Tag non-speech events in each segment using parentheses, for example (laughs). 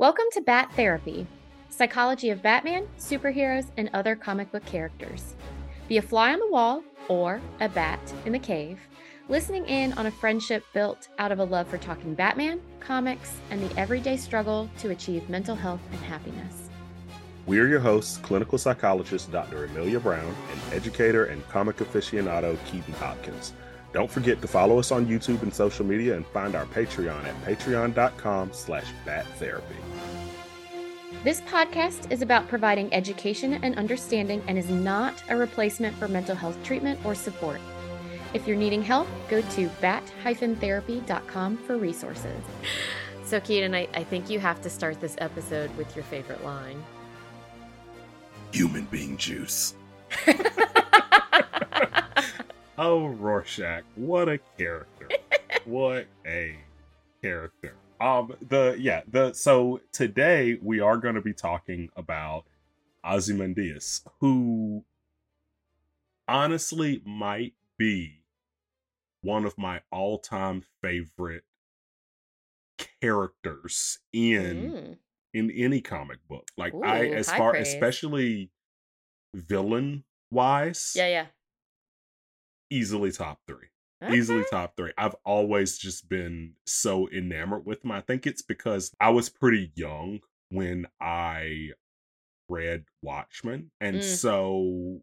Welcome to Bat Therapy, psychology of Batman, superheroes, and other comic book characters. Be a fly on the wall or a bat in the cave, listening in on a friendship built out of a love for talking Batman, comics, and the everyday struggle to achieve mental health and happiness. We are your hosts, clinical psychologist Dr. Amelia Brown and educator and comic aficionado Keaton Hopkins. Don't forget to follow us on YouTube and social media and find our Patreon at patreon.com slash battherapy. This podcast is about providing education and understanding and is not a replacement for mental health treatment or support. If you're needing help, go to bat-therapy.com for resources. So, Keaton, I, I think you have to start this episode with your favorite line. Human being juice. (laughs) oh, Rorschach, what a character. (laughs) what a character. Um, the yeah, the so today we are going to be talking about Ozymandias, who honestly might be one of my all-time favorite characters in Mm. in any comic book. Like I as far praise. especially villain wise, Yeah, yeah. Easily top 3 easily top three. I've always just been so enamored with him. I think it's because I was pretty young when I read Watchmen, and Mm. so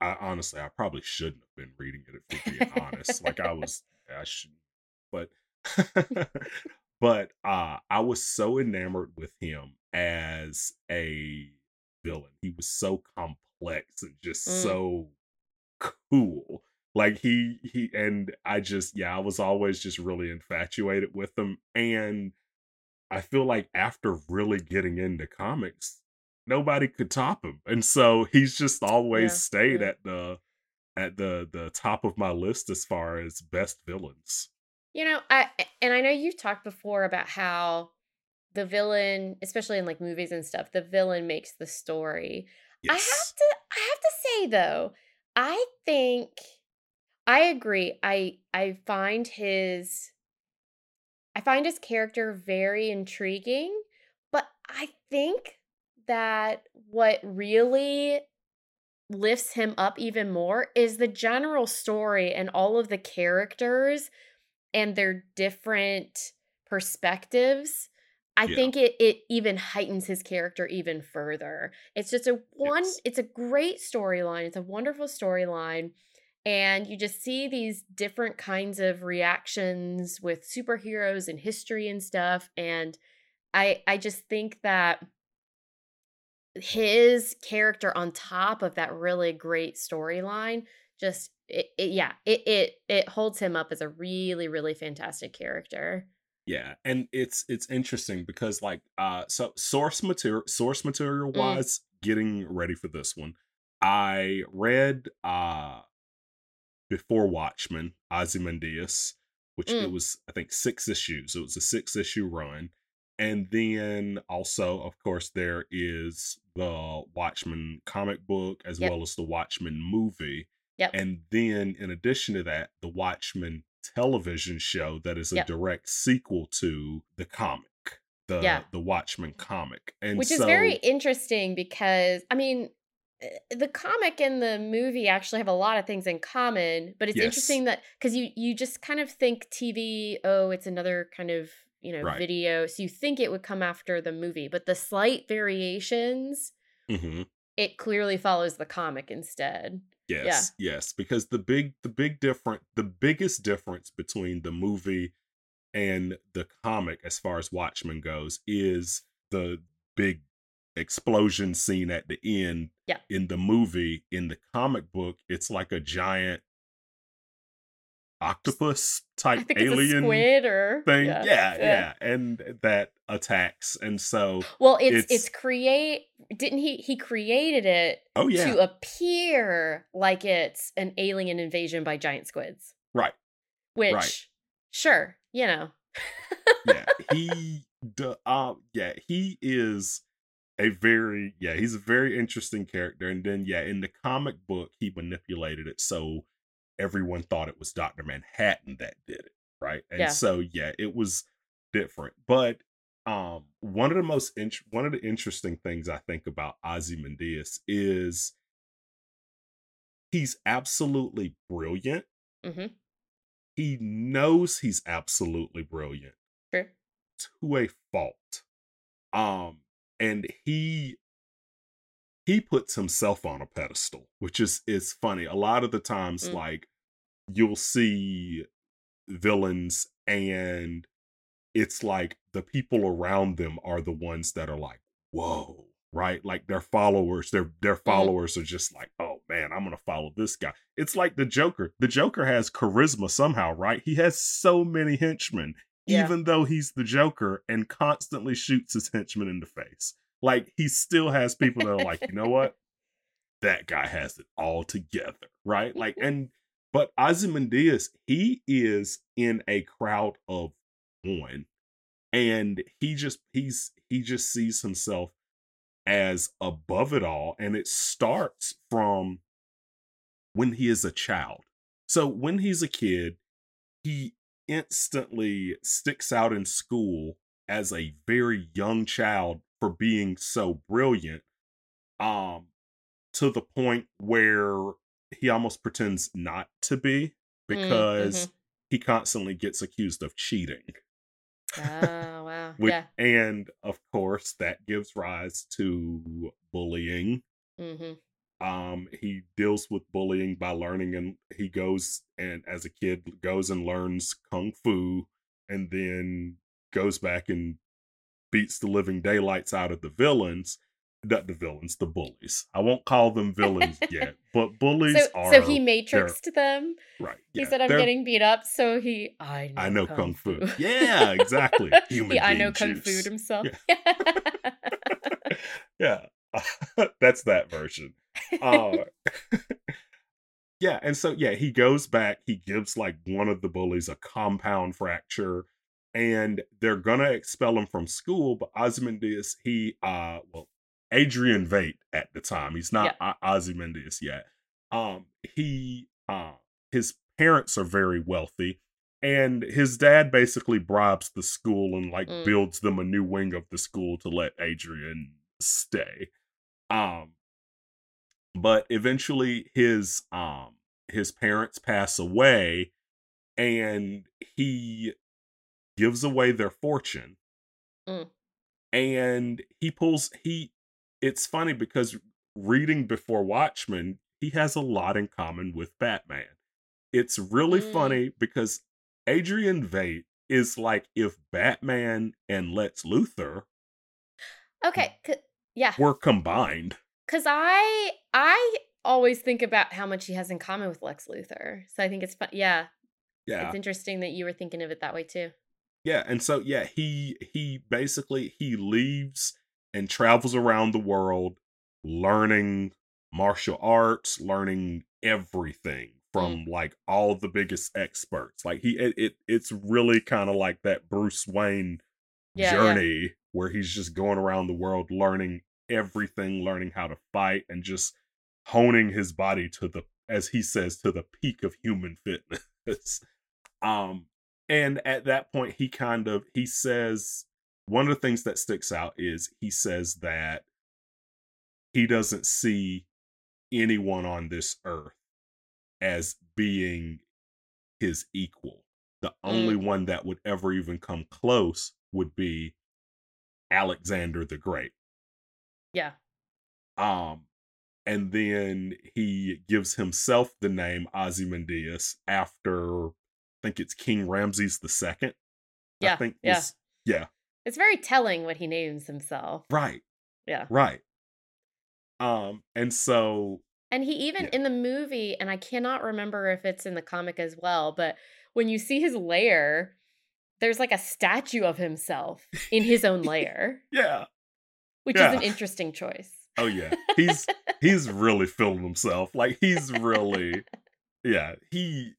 I honestly I probably shouldn't have been reading it if we're being honest. Like I (laughs) was, I should, but (laughs) but uh I was so enamored with him as a villain. He was so complex and just Mm. so cool like he he and i just yeah i was always just really infatuated with him and i feel like after really getting into comics nobody could top him and so he's just always Yeah, stayed yeah. at the at the the top of my list as far as best villains You know, I and I know you've talked before about how the villain, especially in like movies and stuff, the villain makes the story. I have to I have to say though, I think I agree. I I find his I find his character very intriguing, but I think that what really lifts him up even more is the general story and all of the characters and their different perspectives. I Yeah. think it it even heightens his character even further. It's just a one Yes. it's a great storyline. It's a wonderful storyline and you just see these different kinds of reactions with superheroes and history and stuff and I I just think that his character on top of that really great storyline just it, it yeah it it it holds him up as a really really fantastic character. Yeah, and it's it's interesting because like uh so source material source material wise, getting ready for this one, I read uh before Watchmen, Ozymandias, which it Mm. was I think six issues. It was a six issue run. And then also, of course, there is the Watchmen comic book as Yep. well as the Watchmen movie. Yep. And then, in addition to that, the Watchmen television show that is a Yep. direct sequel to the comic, the Yeah. the Watchmen comic, and which is very interesting because i mean the comic and the movie actually have a lot of things in common but it's Yes. interesting that because you you just kind of think tv oh it's another kind of you know Right. video so you think it would come after the movie but the slight variations Mhm. it clearly follows the comic instead Yes, yes, because the big the big different the biggest difference between the movie and the comic as far as Watchmen goes is the big explosion scene at the end. Yeah. In the movie, in the comic book, it's like a giant octopus type think it's a alien squid or thing. Yeah, yeah, and that attacks. And so, well it's, It's- it's create didn't he he created it oh yeah, to appear like it's an alien invasion by giant squids. right. Which, Right. sure, you know. yeah (laughs) he uh yeah he is a very yeah he's a very interesting character and then yeah in the comic book he manipulated it so everyone thought it was dr manhattan that did it right and Yeah. so yeah it was different but um one of the most int- one of the interesting things I think about Ozymandias is he's absolutely brilliant. mm-hmm. He knows he's absolutely brilliant True. to a fault. Um and he he puts himself on a pedestal, which is is funny. A lot of the times Mm. like you'll see villains and it's like the people around them are the ones that are like, whoa, right? Like their followers, their their Mm. followers are just like, oh man, I'm gonna follow this guy. It's like the Joker. The Joker has charisma somehow, right? He has so many henchmen, Yeah. even though he's the Joker and constantly shoots his henchmen in the face. Like he still has people that are like, you know what? (laughs) That guy has it all together, right? Like, (laughs) and but Ozymandias, he is in a crowd of one and he just he's he just sees himself as above it all and it starts from when he is a child so when he's a kid he instantly sticks out in school as a very young child for being so brilliant um to the point where he almost pretends not to be Mm, because mhm. he constantly gets accused of cheating Oh (laughs) wow. which, yeah. and of course that gives rise to bullying hmm um he deals with bullying by learning and he goes and as a kid goes and learns kung fu and then goes back and beats the living daylights out of the villains not the villains the bullies. I won't call them villains (laughs) yet but bullies So are so he matrixed them. right He said, "I'm getting beat up," so he I know, i know kung, fu. (laughs) yeah exactly. Human he, I know being kung fu himself. (laughs) yeah (laughs) that's that version. Uh (laughs) (laughs) yeah and so yeah he goes back he gives like one of the bullies a compound fracture and they're gonna expel him from school but ozymandias he uh well adrian Veidt at the time he's not O- ozymandias yet um he uh his parents are very wealthy and his dad basically bribes the school and like Mm. builds them a new wing of the school to let adrian stay um but eventually his um his parents pass away and he gives away their fortune Mm. and he pulls he it's funny because reading before watchmen he has a lot in common with batman it's really Mm. funny because adrian Veidt is like if batman and lex luthor okay. Yeah. were combined Because I I always think about how much he has in common with Lex Luthor. So I think it's fun. Yeah, yeah it's interesting that you were thinking of it that way too. Yeah, and so yeah, he he basically he leaves and travels around the world learning martial arts, learning everything mm. from like all the biggest experts. Like he it, it it's really kind of like that Bruce Wayne Yeah, yeah. journey where he's just going around the world learning everything, learning how to fight and just honing his body to the as he says to the peak of human (laughs) fitness. um and at that point he kind of he says one of the things that sticks out is he says that he doesn't see anyone on this earth as being his equal. The only one that would ever even come close would be Alexander the Great. Yeah. Um, and then he gives himself the name Ozymandias after, I think it's King Ramses the Second. Yeah. I Yeah. think yeah. was- yeah, It's very telling what he names himself. right, Yeah. right. Um, and so And he even Yeah. in the movie, and I cannot remember if it's in the comic as well, but when you see his lair, there's like a statue of himself in his own (laughs) lair, yeah, which Yeah. is an interesting choice. oh yeah, (laughs) he's he's really feeling himself. Like he's really, yeah, he.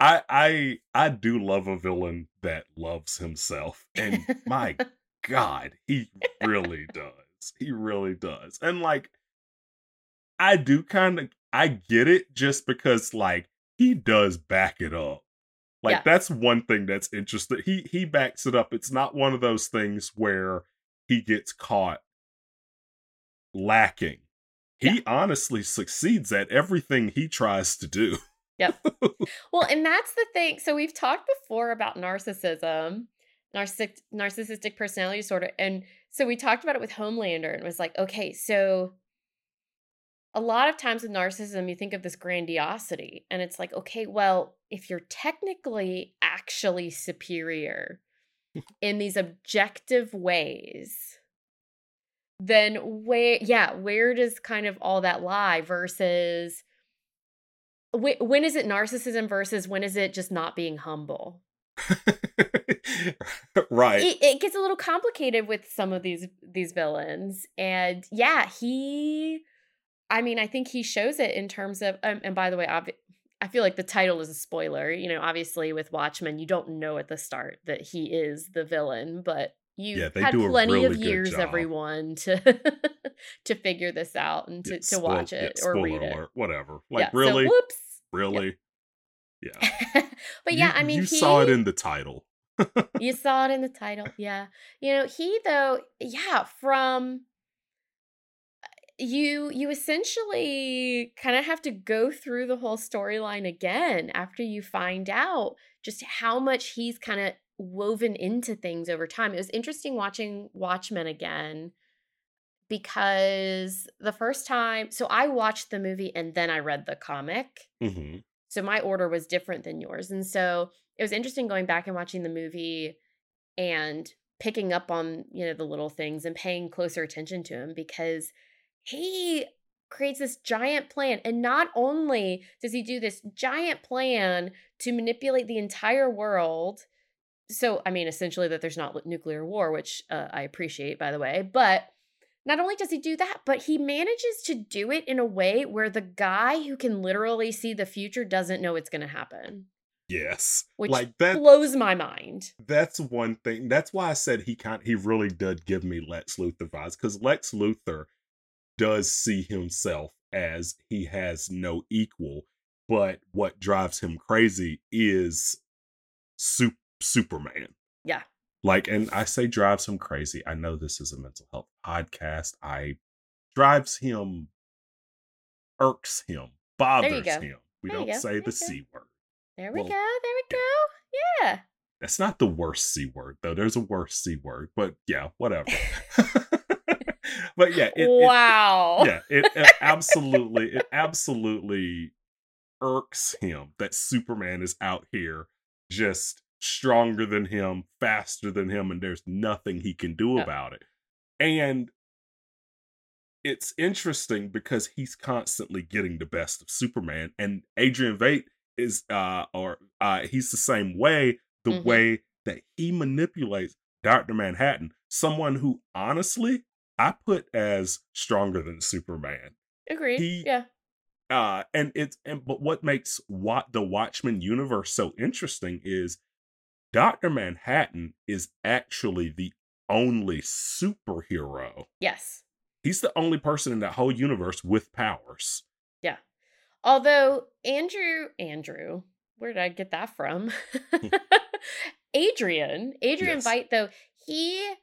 I I I do love a villain that loves himself, and my God, he really does. He really does. And like I do kind of I get it just because like he does back it up Like Yeah. that's one thing that's interesting. He he backs it up. It's not one of those things where he gets caught lacking. He honestly succeeds at everything he tries to do. Yep. (laughs) well, and that's the thing. So we've talked before about narcissism, narcissic, narcissistic personality disorder, and so we talked about it with Homelander, and was like, okay, so a lot of times with narcissism, you think of this grandiosity, and it's like, okay, well, if you're technically actually superior (laughs) in these objective ways, then where, yeah, where does kind of all that lie versus wh- when is it narcissism versus when is it just not being humble? (laughs) right. It, it gets a little complicated with some of these these villains, and yeah, he. I mean, I think he shows it in terms of. Um, and by the way, obvi- I feel like the title is a spoiler. You know, obviously with Watchmen, you don't know at the start that he is the villain, but you Yeah, they had plenty really of years, everyone, to (laughs) to figure this out and to, Yeah, to spoil- watch yeah, it or spoiler read it. whatever. Like yeah, so really, whoops. really. Yeah. (laughs) but yeah, You- I mean, you he, saw it in the title. you (laughs) saw it in the title. Yeah. You know, he though, yeah, from you you essentially kind of have to go through the whole storyline again after you find out just how much he's kind of woven into things over time. It was interesting watching Watchmen again because the first time, so I watched the movie and then I read the comic. hmm So my order was different than yours. And so it was interesting going back and watching the movie and picking up on, you know, the little things and paying closer attention to him because he creates this giant plan. And not only does he do this giant plan to manipulate the entire world. So, I mean, essentially, that there's not nuclear war, which uh, I appreciate, by the way. But not only does he do that, but he manages to do it in a way where the guy who can literally see the future doesn't know it's going to happen, Yes. which like that blows my mind. that's one thing. That's why I said he kind he really did give me Lex Luthor vibes because Lex Luthor does see himself as he has no equal, but what drives him crazy is Sup- Superman. Yeah. Like, and I say drives him crazy. I know this is a mental health podcast. I drives him, irks him, bothers him. We There don't say the. C word. There we Well, go. There we go. Yeah. That's not the worst C word, though. There's a worse C word, but yeah, whatever. (laughs) (laughs) but yeah, it, it- wow. yeah, it, it absolutely, it absolutely irks him that Superman is out here just stronger than him, faster than him, and there's nothing he can do Yep. about it. And it's interesting because he's constantly getting the best of Superman, and Adrian Veidt is, uh, or uh, he's the same way. The Mhm. way that he manipulates Doctor Manhattan, someone who honestly I put as stronger than Superman. Agreed. he- yeah. Uh, and it's and but what makes what the Watchmen universe so interesting is Doctor Manhattan is actually the only superhero. Yes. He's the only person in that whole universe with powers. Yeah. Although Andrew, Andrew, where did I get that from? Hmm. (laughs) Adrian, Adrian Yes. Veidt, though he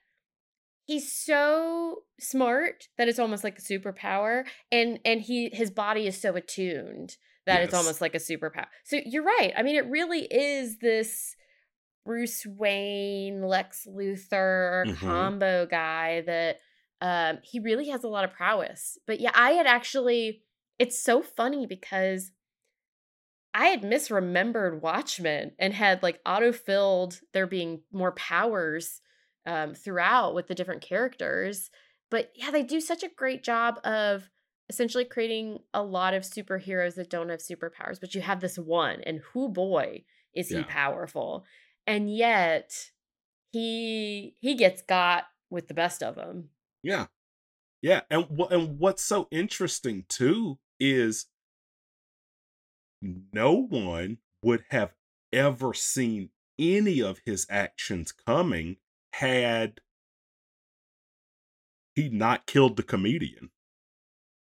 he's so smart that it's almost like a superpower, and and he his body is so attuned that it's almost like a superpower. So you're right. I mean, it really is this Bruce Wayne, Lex Luthor Mhm. combo guy that um he really has a lot of prowess. But yeah, I had actually it's so funny because I had misremembered Watchmen and had like auto-filled there being more powers um, throughout with the different characters. But yeah, they do such a great job of essentially creating a lot of superheroes that don't have superpowers, but you have this one, and who boy is he Yeah. powerful. And yet he he gets got with the best of them. Yeah. Yeah, and wh- and what's so interesting too is no one would have ever seen any of his actions coming had he not killed the comedian.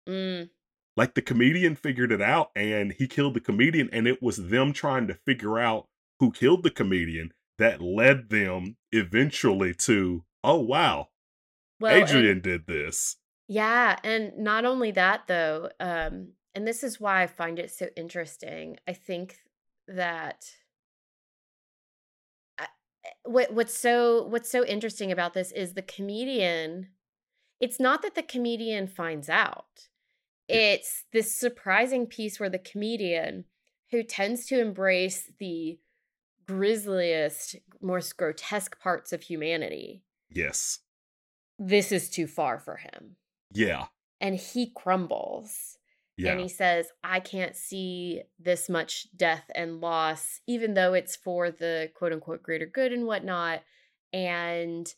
Mm, Like the comedian figured it out and he killed the comedian and it was them trying to figure out who killed the comedian that led them eventually to, oh wow, well, Adrian and, did this. Yeah, and not only that though, um, and this is why I find it so interesting. I think that uh, what what's so what's so interesting about this is the comedian it's not that the comedian finds out it's this surprising piece where the comedian who tends to embrace the grisliest most grotesque parts of humanity. Yes. This is too far for him. Yeah. And he crumbles. Yeah. And he says, I can't see this much death and loss, even though it's for the quote unquote greater good and whatnot. And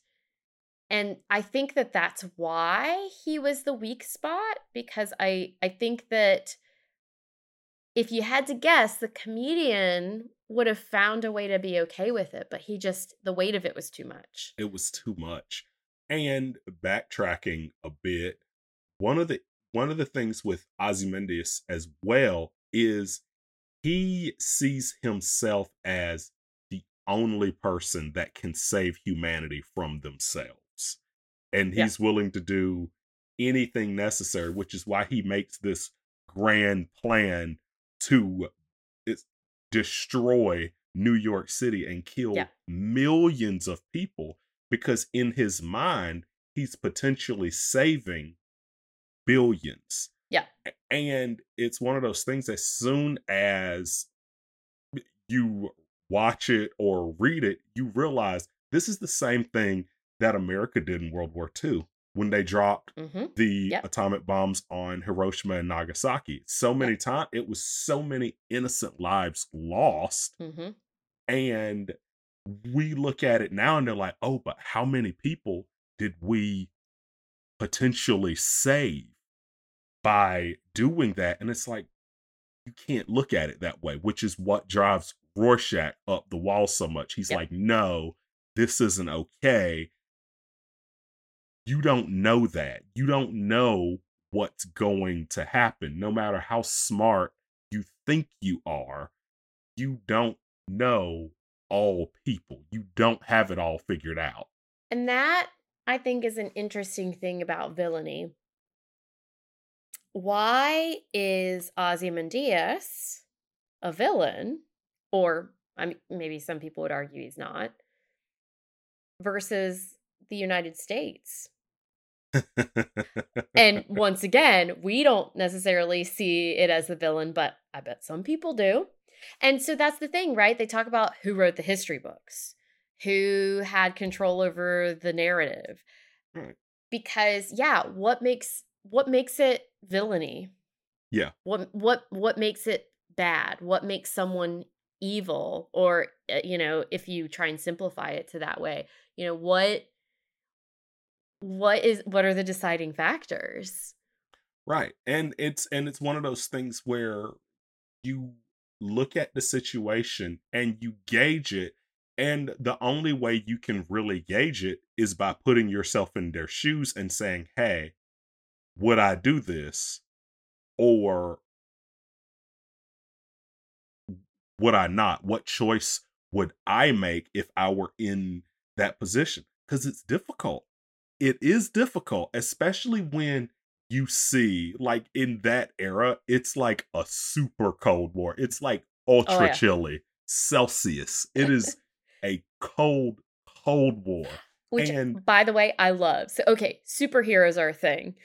and I think that that's why he was the weak spot because I I think that if you had to guess, the comedian would have found a way to be okay with it, but he just the weight of it was too much. It was too much. And backtracking a bit, one of the one of the things with Ozymandias as well is he sees himself as the only person that can save humanity from themselves. And he's yeah. willing to do anything necessary, which is why he makes this grand plan to destroy New York City and kill yeah. millions of people because in his mind, he's potentially saving billions. Yeah. And it's one of those things as soon as you watch it or read it, you realize this is the same thing that America did in World War II when they dropped mm-hmm. the yep. atomic bombs on Hiroshima and Nagasaki. So many yep. times, it was so many innocent lives lost. Mm-hmm. And we look at it now and they're like, oh, but how many people did we potentially save by doing that. And it's like, you can't look at it that way, which is what drives Rorschach up the wall so much. He's yep. like, no, this isn't okay. You don't know that. You don't know what's going to happen. No matter how smart you think you are, you don't know all people. You don't have it all figured out. And that, I think, is an interesting thing about villainy why is Ozymandias a villain? Or I mean, maybe some people would argue he's not, versus the United States. And once again, we don't necessarily see it as the villain, but I bet some people do. And so that's the thing, right? They talk about who wrote the history books, who had control over the narrative. Because yeah, what makes what makes it villainy? Yeah. What what what makes it bad? What makes someone evil or uh, you know, if you try and simplify it to that way, you know, what what is what are the deciding factors? Right. And it's and it's one of those things where you look at the situation and you gauge it and the only way you can really gauge it is by putting yourself in their shoes and saying, "Hey, would I do this or would I not? What choice would I make if I were in that position? Because it's difficult. It is difficult, especially when you see, like in that era, it's like a super cold war. It's like ultra oh, yeah. chilly, Celsius. It is (laughs) a cold, cold war. Which, and, by the way, I love. So, okay, superheroes are a thing. (laughs)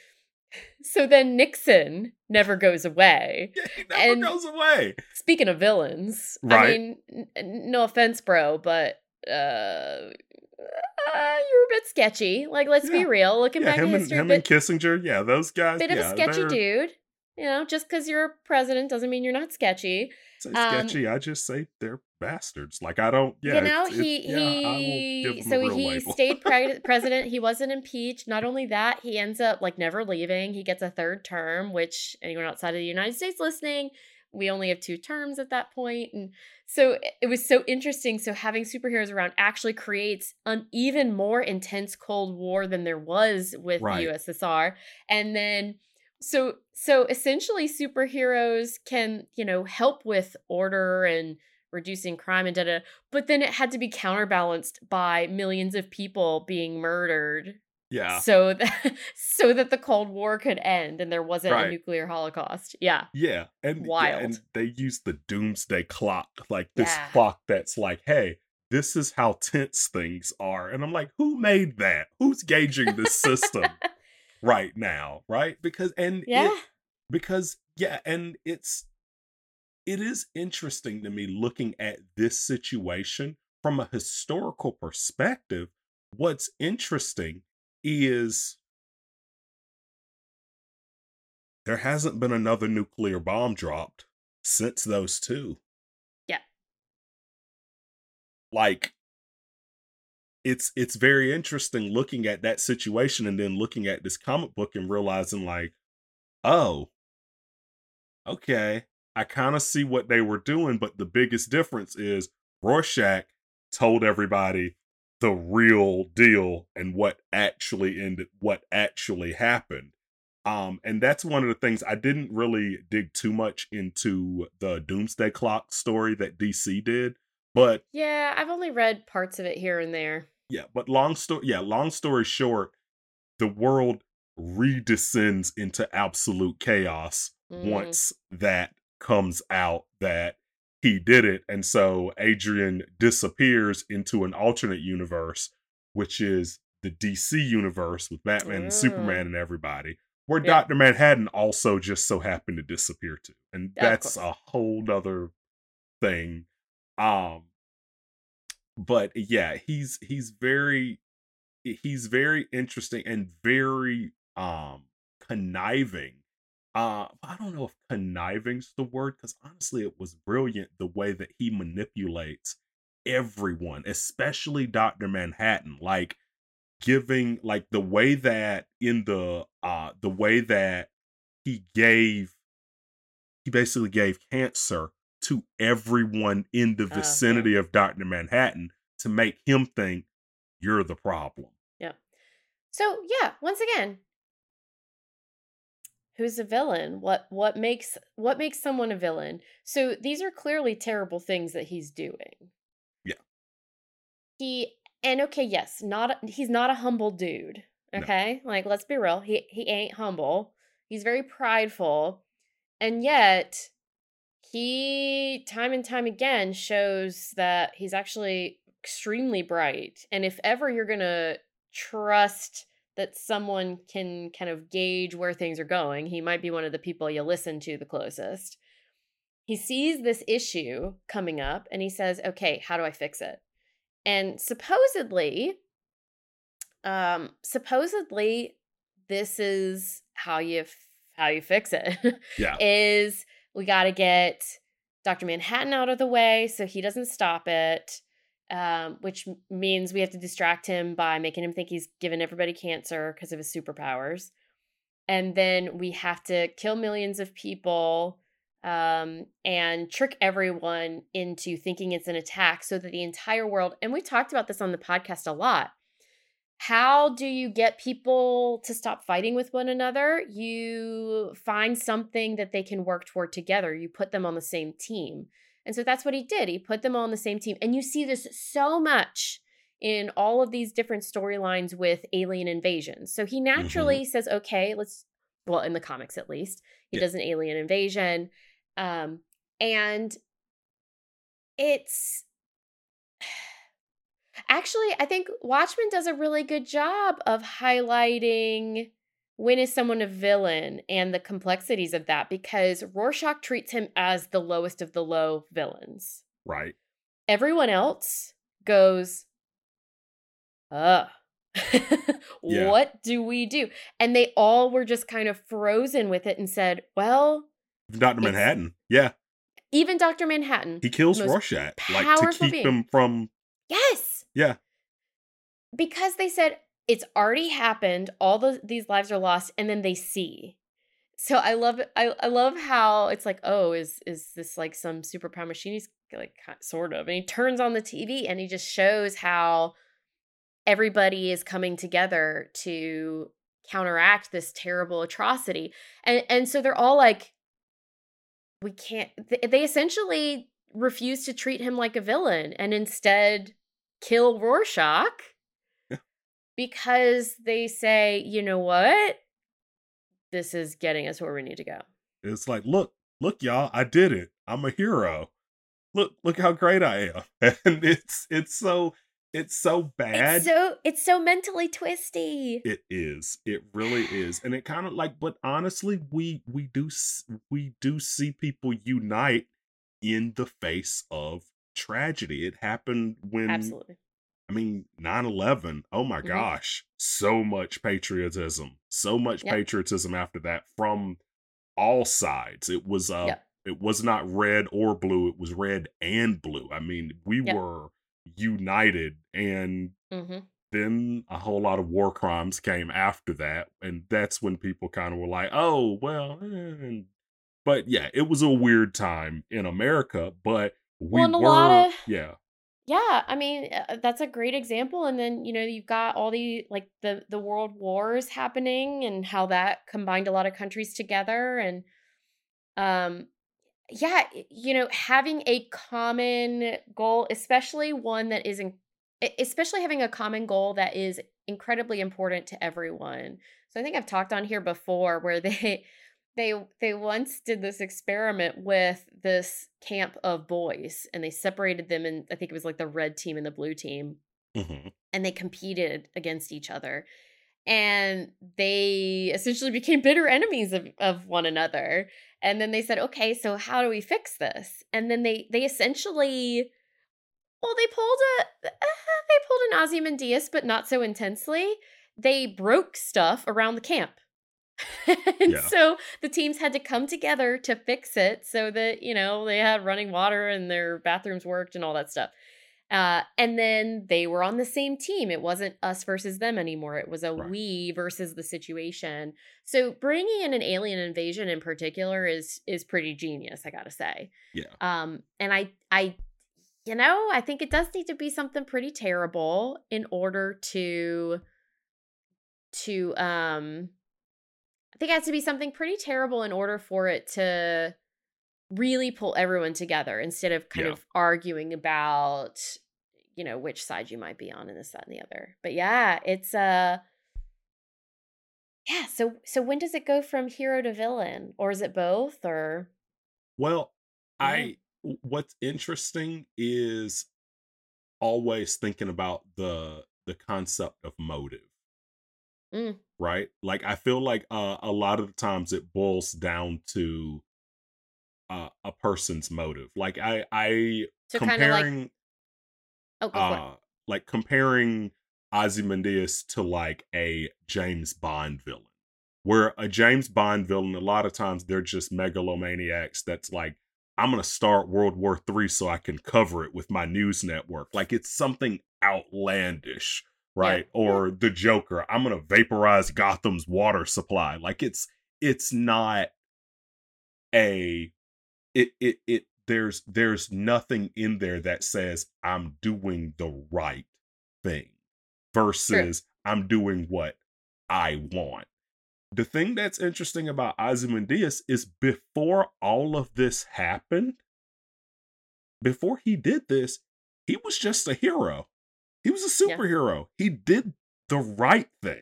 So then Nixon never goes away. Yeah, he never and goes away. Speaking of villains, right. I mean, n- no offense, bro, but uh, uh, you're a bit sketchy. Like, let's yeah. be real. Looking yeah, back him at history, and, him bit, and Kissinger, yeah, those guys. Bit yeah, of a sketchy dude. You know, just because you're a president doesn't mean you're not sketchy. Say sketchy. Um, I just say they're bastards. Like I don't. Yeah, you know it's, he it's, he. so he label. stayed (laughs) pre- president. He wasn't impeached. Not only that, he ends up like never leaving. He gets a third term, which anyone outside of the United States listening, we only have two terms at that point, and so it was so interesting. So having superheroes around actually creates an even more intense Cold War than there was with right. the USSR, and then so so essentially superheroes can, you know, help with order and reducing crime and da da. But then it had to be counterbalanced by millions of people being murdered. Yeah. So that (laughs) so that the Cold War could end and there wasn't Right. a nuclear holocaust. Yeah. Yeah, and yeah, Wild. and they use the doomsday clock, like this Yeah. clock that's like, hey, this is how tense things are. And I'm like, who made that? Who's gauging this system (laughs) right now? Right? Because and it- Yeah. because yeah, and it's it is interesting to me looking at this situation from a historical perspective. What's interesting is there hasn't been another nuclear bomb dropped since those two. Yeah. Like it's it's very interesting looking at that situation and then looking at this comic book and realizing like, oh, okay, I kind of see what they were doing, but the biggest difference is Rorschach told everybody the real deal and what actually ended what actually happened. Um, and that's one of the things I didn't really dig too much into the Doomsday Clock story that DC did, but Yeah, I've only read parts of it here and there. yeah, but long story yeah, long story short, the world redescends into absolute chaos Mm. once that comes out that he did it. And so Adrian disappears into an alternate universe, which is the DC universe with Batman and Mm. Superman and everybody, where Yeah. Dr. Manhattan also just so happened to disappear too. And Yeah, that's a whole nother thing. Um but yeah, he's he's very he's very interesting and very um conniving. Uh I don't know if conniving's the word cuz honestly it was brilliant the way that he manipulates everyone, especially Dr. Manhattan, like giving like the way that in the uh the way that he gave he basically gave cancer to everyone in the yeah. vicinity of Dr. Manhattan to make him think you're the problem. Yeah. So yeah, once again, who's a villain? What what makes what makes someone a villain? So these are clearly terrible things that he's doing. Yeah. He and okay, yes, not he's not a humble dude. No. Okay? Like let's be real. He he ain't humble. He's very prideful. And yet he time and time again shows that he's actually extremely bright. And if ever you're going to trust that someone can kind of gauge where things are going, he might be one of the people you listen to the closest. He sees this issue coming up and he says, "Okay, how do I fix it?" And supposedly um supposedly this is how you f- how you fix it. Yeah. (laughs) is we got to get Dr. Manhattan out of the way so he doesn't stop it, um, which means we have to distract him by making him think he's given everybody cancer because of his superpowers. And then we have to kill millions of people um, and trick everyone into thinking it's an attack so that the entire world, and we talked about this on the podcast a lot. How do you get people to stop fighting with one another? You find something that they can work toward together. You put them on the same team. And so that's what he did. He put them all on the same team. And you see this so much in all of these different storylines with alien invasions. So he naturally says, okay, let's, well, in the comics at least, he Yeah. does an alien invasion. Um, and it's (sighs) actually, I think Watchmen does a really good job of highlighting when is someone a villain and the complexities of that because Rorschach treats him as the lowest of the low villains. Right. Everyone else goes, uh, (laughs) Yeah. what do we do? And they all were just kind of frozen with it and said, well, Dr. Manhattan. Yeah. even Dr. Manhattan, He kills Rorschach. Like to keep being. him from yes, Yeah. because they said it's already happened all the, these lives are lost and then they see. So i love I, I love how it's like oh is is this like some superpower machine? He's like sort of and he turns on the tv and he just shows how everybody is coming together to counteract this terrible atrocity and and so they're all like we can't they, they essentially refuse to treat him like a villain and instead kill Rorschach because they say, you know what? This is getting us where we need to go. It's like, look, look, y'all, I did it. I'm a hero. Look, look how great I am. (laughs) And it's it's so it's so bad. It's so it's so mentally twisty. It is. It really is. (sighs) And it kind of like but honestly, we we do we do see people unite in the face of tragedy. It happened when Absolutely. I mean, 9 11, oh my Mhm. gosh, so much patriotism, so much Yep. patriotism after that from all sides. It was, uh, Yep. it was not red or blue, it was red and blue. I mean, we Yep. were united, and Mhm. then a whole lot of war crimes came after that. And that's when people kind of were like, oh, well, eh, and, but yeah, it was a weird time in America, but we Well, were, lot of- yeah, Yeah, I mean, uh, that's a great example and then, you know, you've got all the like the the world wars happening and how that combined a lot of countries together and um yeah, you know, having a common goal, especially one that isn't especially having a common goal that is incredibly important to everyone. So I think I've talked on here before where (laughs) they they they once did this experiment with this camp of boys and they separated them and I think it was like the red team and the blue team hmm and they competed against each other and they essentially became bitter enemies of, of one another and then they said okay so how do we fix this? And then they they essentially well they pulled a uh, they pulled an ozymandias but not so intensely. They broke stuff around the camp (laughs) and Yeah. so the teams had to come together to fix it so that you know they had running water and their bathrooms worked and all that stuff uh, and then they were on the same team. It wasn't us versus them anymore. It was a Right. we versus the situation. So bringing in an alien invasion in particular is is pretty genius. I gotta say. Yeah. Um, and I I, you know, I think it does need to be something pretty terrible in order to to um. I think it has to be something pretty terrible in order for it to really pull everyone together instead of kind Yeah. of arguing about you know which side you might be on in this that and the other but yeah it's uh yeah so so when does it go from hero to villain or is it both or Well, Yeah. I what's interesting is always thinking about the the concept of motive. Mm. Right? Like I feel like uh, a lot of the times it boils down to uh, a person's motive. Like I I so kind of like comparing oh go for it. uh like comparing Ozymandias to like a James Bond villain. Where a James Bond villain, a lot of times they're just megalomaniacs that's like, I'm gonna start World War Three so I can cover it with my news network. Like it's something outlandish, right? Yeah. Or the Joker, I'm gonna vaporize Gotham's water supply. Like it's it's not a it it it there's there's nothing in there that says I'm doing the right thing versus I'm doing what I want. The thing that's interesting about Ozymandias is before all of this happened, before he did this, he was just a hero. He was a Yeah. superhero. He did the right thing,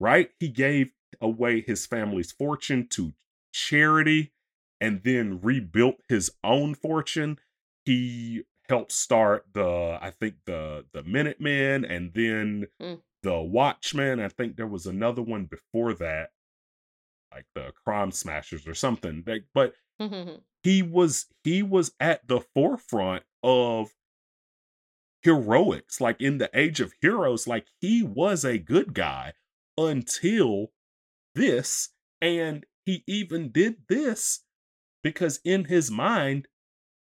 right? He gave away his family's fortune to charity and then rebuilt his own fortune. He helped start the, I think the the Minutemen and then Mm. the Watchmen. I think there was another one before that, like the Crime Smashers or something. Like, but (laughs) he was he was at the forefront of heroics like in the age of heroes like he was a good guy until this and he even did this because in his mind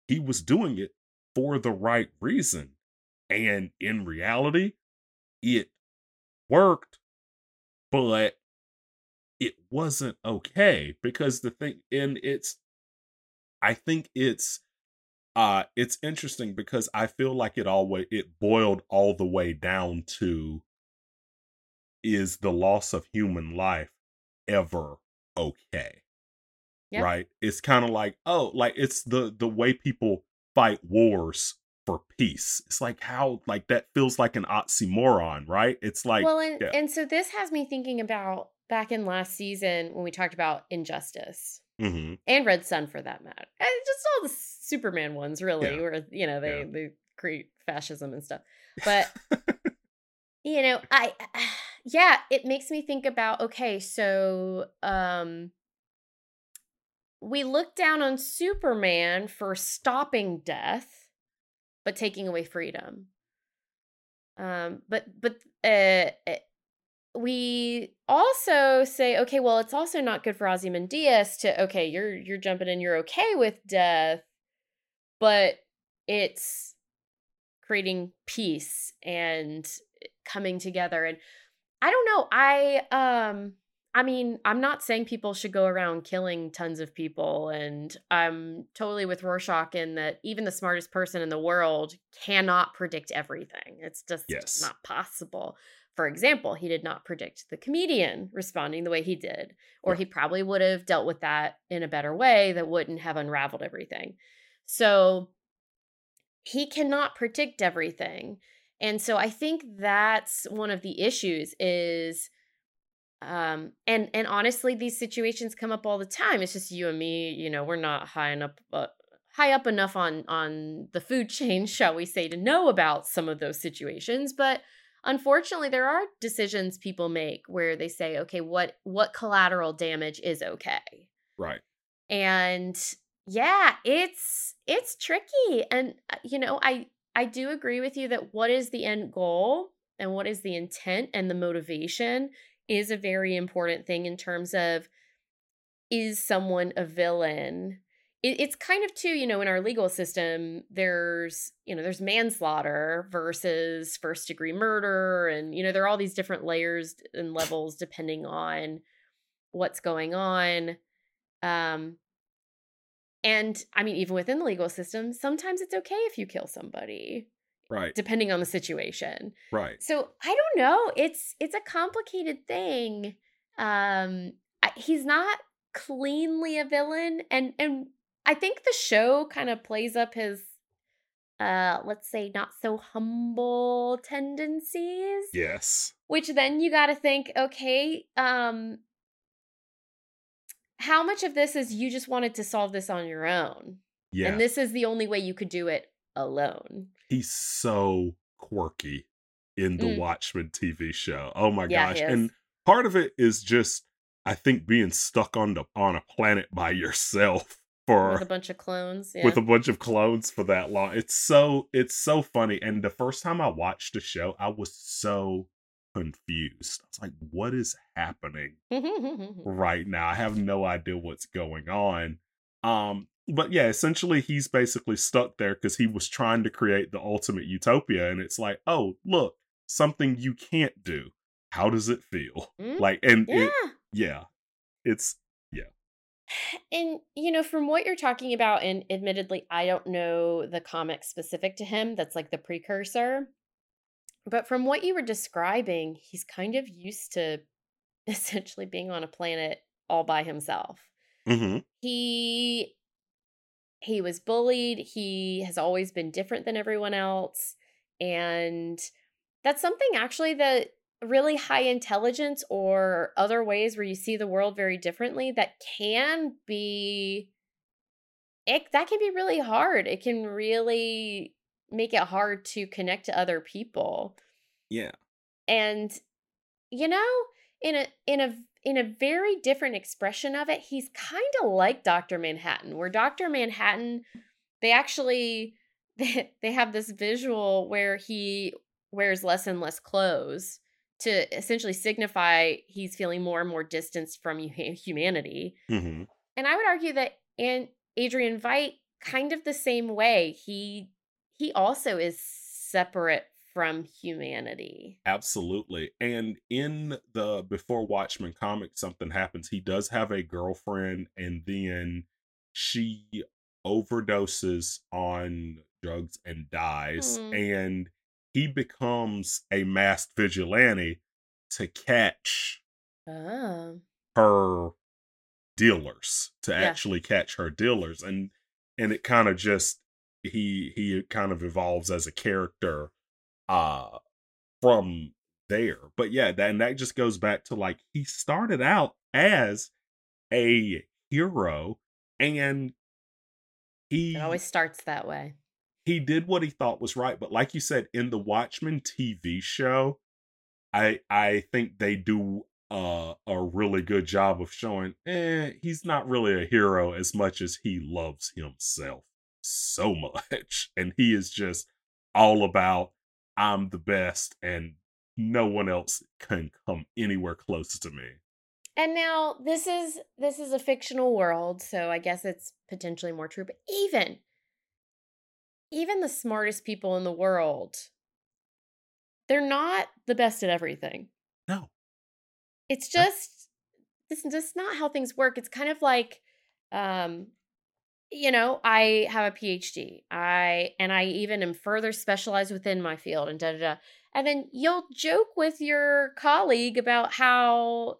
he was doing it for the right reason and in reality it worked but it wasn't okay because the thing and it's i think it's uh it's interesting because i feel like it always it boiled all the way down to is the loss of human life ever okay Yeah. right it's kind of like oh like it's the the way people fight wars for peace. It's like how like that feels like an oxymoron, right? It's like well, and, yeah. and so this has me thinking about back in last season when we talked about injustice Mhm. and Red Sun for that matter. And just all the Superman ones, really, Yeah. where you know they Yeah. they create fascism and stuff. But (laughs) you know, I (sighs) yeah, it makes me think about okay, so um we look down on Superman for stopping death but taking away freedom. Um but but uh uh, we also say okay, well it's also not good for Ozymandias to okay, you're you're jumping in, you're okay with death, but it's creating peace and coming together and I don't know. I um I mean, I'm not saying people should go around killing tons of people and I'm totally with Rorschach in that even the smartest person in the world cannot predict everything. It's just Yes. not possible. For example, he did not predict the comedian responding the way he did, or he probably would have dealt with that in a better way that wouldn't have unraveled everything. So he cannot predict everything. And so I think that's one of the issues is um and and honestly these situations come up all the time. It's just you and me, you know, we're not high enough uh, high up enough on on the food (laughs) chain, shall we say, to know about some of those situations, but unfortunately there are decisions people make where they say, okay, what what collateral damage is okay? right. and yeah it's it's tricky and uh, you know i i do agree with you that what is the end goal and what is the intent and the motivation is a very important thing in terms of is someone a villain it, it's kind of too you know in our legal system there's you know there's manslaughter versus first degree murder and you know there are all these different layers and levels depending on what's going on um and I mean, even within the legal system, sometimes it's okay if you kill somebody, Right. depending on the situation. Right. So I don't know. It's it's a complicated thing. Um, I, he's not cleanly a villain, and and I think the show kind of plays up his, uh, let's say, not so humble tendencies. Yes. Which then you got to think, okay, um, how much of this is you just wanted to solve this on your own? Yeah. And this is the only way you could do it alone. He's so quirky in the Mm. Watchmen TV show. Oh my Yeah, gosh. And part of it is just I think being stuck on the on a planet by yourself for With a bunch of clones. Yeah. with a bunch of clones for that long. It's so it's so funny. And the first time I watched the show, I was so confused. I was like, what is happening (laughs) right now? I have no idea what's going on. Um, but yeah, essentially he's basically stuck there because he was trying to create the ultimate utopia, and it's like, oh, look, something you can't do. How does it feel? Mm, Like, and yeah. it, yeah, it's And you know, from what you're talking about, and admittedly, I don't know the comic specific to him. That's like the precursor. But from what you were describing, he's kind of used to (laughs) essentially being on a planet all by himself. mhm, He he was bullied. He has always been different than everyone else. And that's something actually that really high intelligence or other ways where you see the world very differently that can be it that can be really hard. It can really make it hard to connect to other people. yeah, And you know, in a in a in a very different expression of it, he's kind of like Dr. Manhattan, where Dr. Manhattan they actually (laughs) they, they have this visual where he wears less and less clothes to essentially signify he's feeling more and more distanced from hu- (laughs) humanity. hmm And I would argue that and Adrian Veidt kind of the same way. He he also is separate from humanity. absolutely. And in the Before Watchmen comic, something happens. He does have a girlfriend, and then she overdoses on drugs and dies, Hmm. and he becomes a masked vigilante to catch Oh. her dealers to Yeah. actually catch her dealers and and it kind of just he he kind of evolves as a character uh from there. But yeah, that and that just goes back to like he started out as a hero and he It always starts that way. He did what he thought was right. But like you said, in the Watchmen TV show, I I think they do uh, a really good job of showing eh, he's not really a hero as much as he loves himself so much. (laughs) And he is just all about I'm the best and no one else can come anywhere close to me. And now this is this is a fictional world, so I guess it's potentially more true, but even even the smartest people in the world they're not the best at everything. No. It's just this is just not how things work. It's kind of like um you know, I have a PhD. I and I even am further specialized within my field and da da da. And then you'll joke with your colleague about how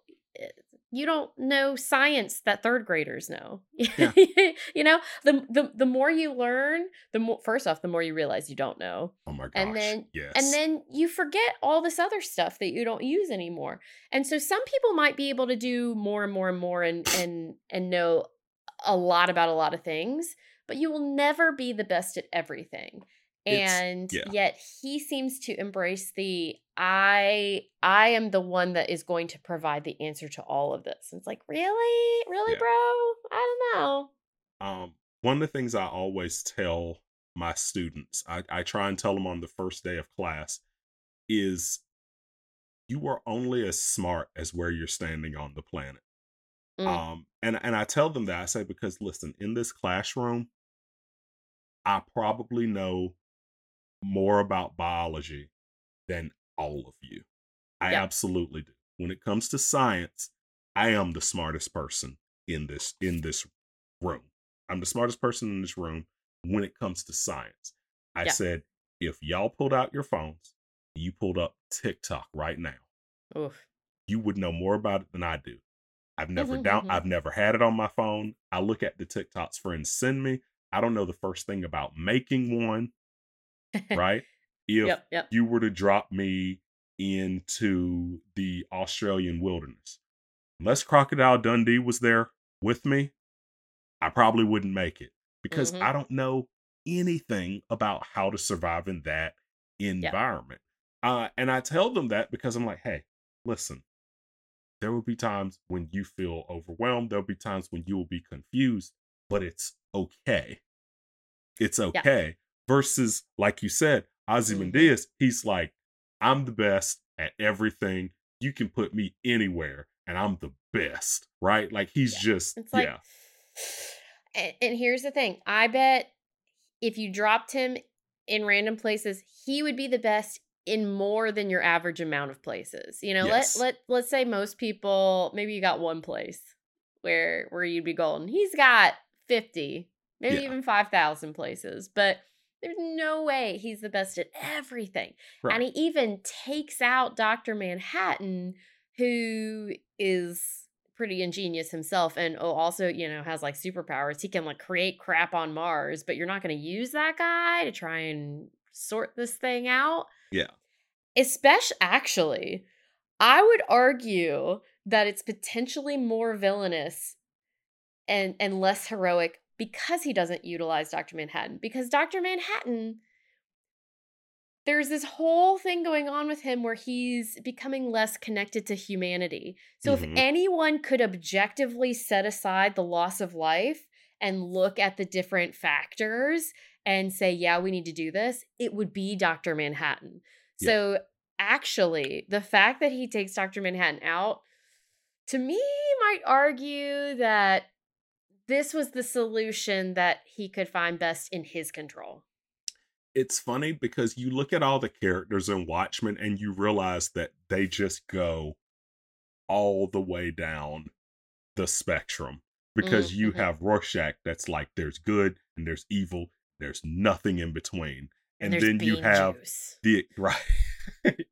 you don't know science that third graders know. Yeah. (laughs) you know, the, the the more you learn, the more first off, the more you realize you don't know. Oh my gosh. And then- yes. And then you forget all this other stuff that you don't use anymore. And so some people might be able to do more and more and more and and and know a lot about a lot of things, but you will never be the best at everything. And yeah. yet he seems to embrace the I I am the one that is going to provide the answer to all of this. And it's like, really? Really, Yeah. bro? I don't know. um one of the things I always tell my students, I, I try and tell them on the first day of class, is you are only as smart as where you're standing on the planet. Mm. Um, and and I tell them that I say because listen, in this classroom, I probably know more about biology than all of you. I Yeah. absolutely do. When it comes to science, I am the smartest person in this in this room. I'm the smartest person in this room when it comes to science. I Yeah. said, if y'all pulled out your phones, you pulled up TikTok right now Oof. you would know more about it than I do. I've never Mhm, down mhm. I've never had it on my phone. I look at the TikToks friends send me. I don't know the first thing about making one, right? (laughs) If yep, yep. you were to drop me into the Australian wilderness, unless Crocodile Dundee was there with me, I probably wouldn't make it because Mhm. I don't know anything about how to survive in that environment. Uh, and I tell them that because I'm like, hey, listen, there will be times when you feel overwhelmed. There'll be times when you will be confused, but it's okay. It's okay. Versus, like you said. Ozymandias, mm-hmm. he's like, I'm the best at everything. You can put me anywhere and I'm the best, right? Like he's Yeah. just, It's like, yeah, (sighs) and, and here's the thing: I bet if you dropped him in random places, he would be the best in more than your average amount of places. You know, Yes. let let let's say most people, maybe you got one place where where you'd be golden. He's got fifty, maybe Yeah. even five thousand places, but. There's no way he's the best at everything. right. And he even takes out Dr. Manhattan, who is pretty ingenious himself and oh, also, you know, has like superpowers. He can like create crap on Mars, but you're not going to use that guy to try and sort this thing out. yeah. Especially, actually, I would argue that it's potentially more villainous and and less heroic because he doesn't utilize Dr. Manhattan. Because Dr. Manhattan, there's this whole thing going on with him where he's becoming less connected to humanity. So Mhm. if anyone could objectively set aside the loss of life and look at the different factors and say, yeah, we need to do this, it would be Dr. Manhattan. Yeah. So actually, the fact that he takes Dr. Manhattan out, to me, might argue that this was the solution that he could find best in his control. it's funny because you look at all the characters in Watchmen and you realize that they just go all the way down the spectrum because you Mhm. have Rorschach that's like there's good and there's evil, there's nothing in between. And, there's then you have juice. the right (laughs)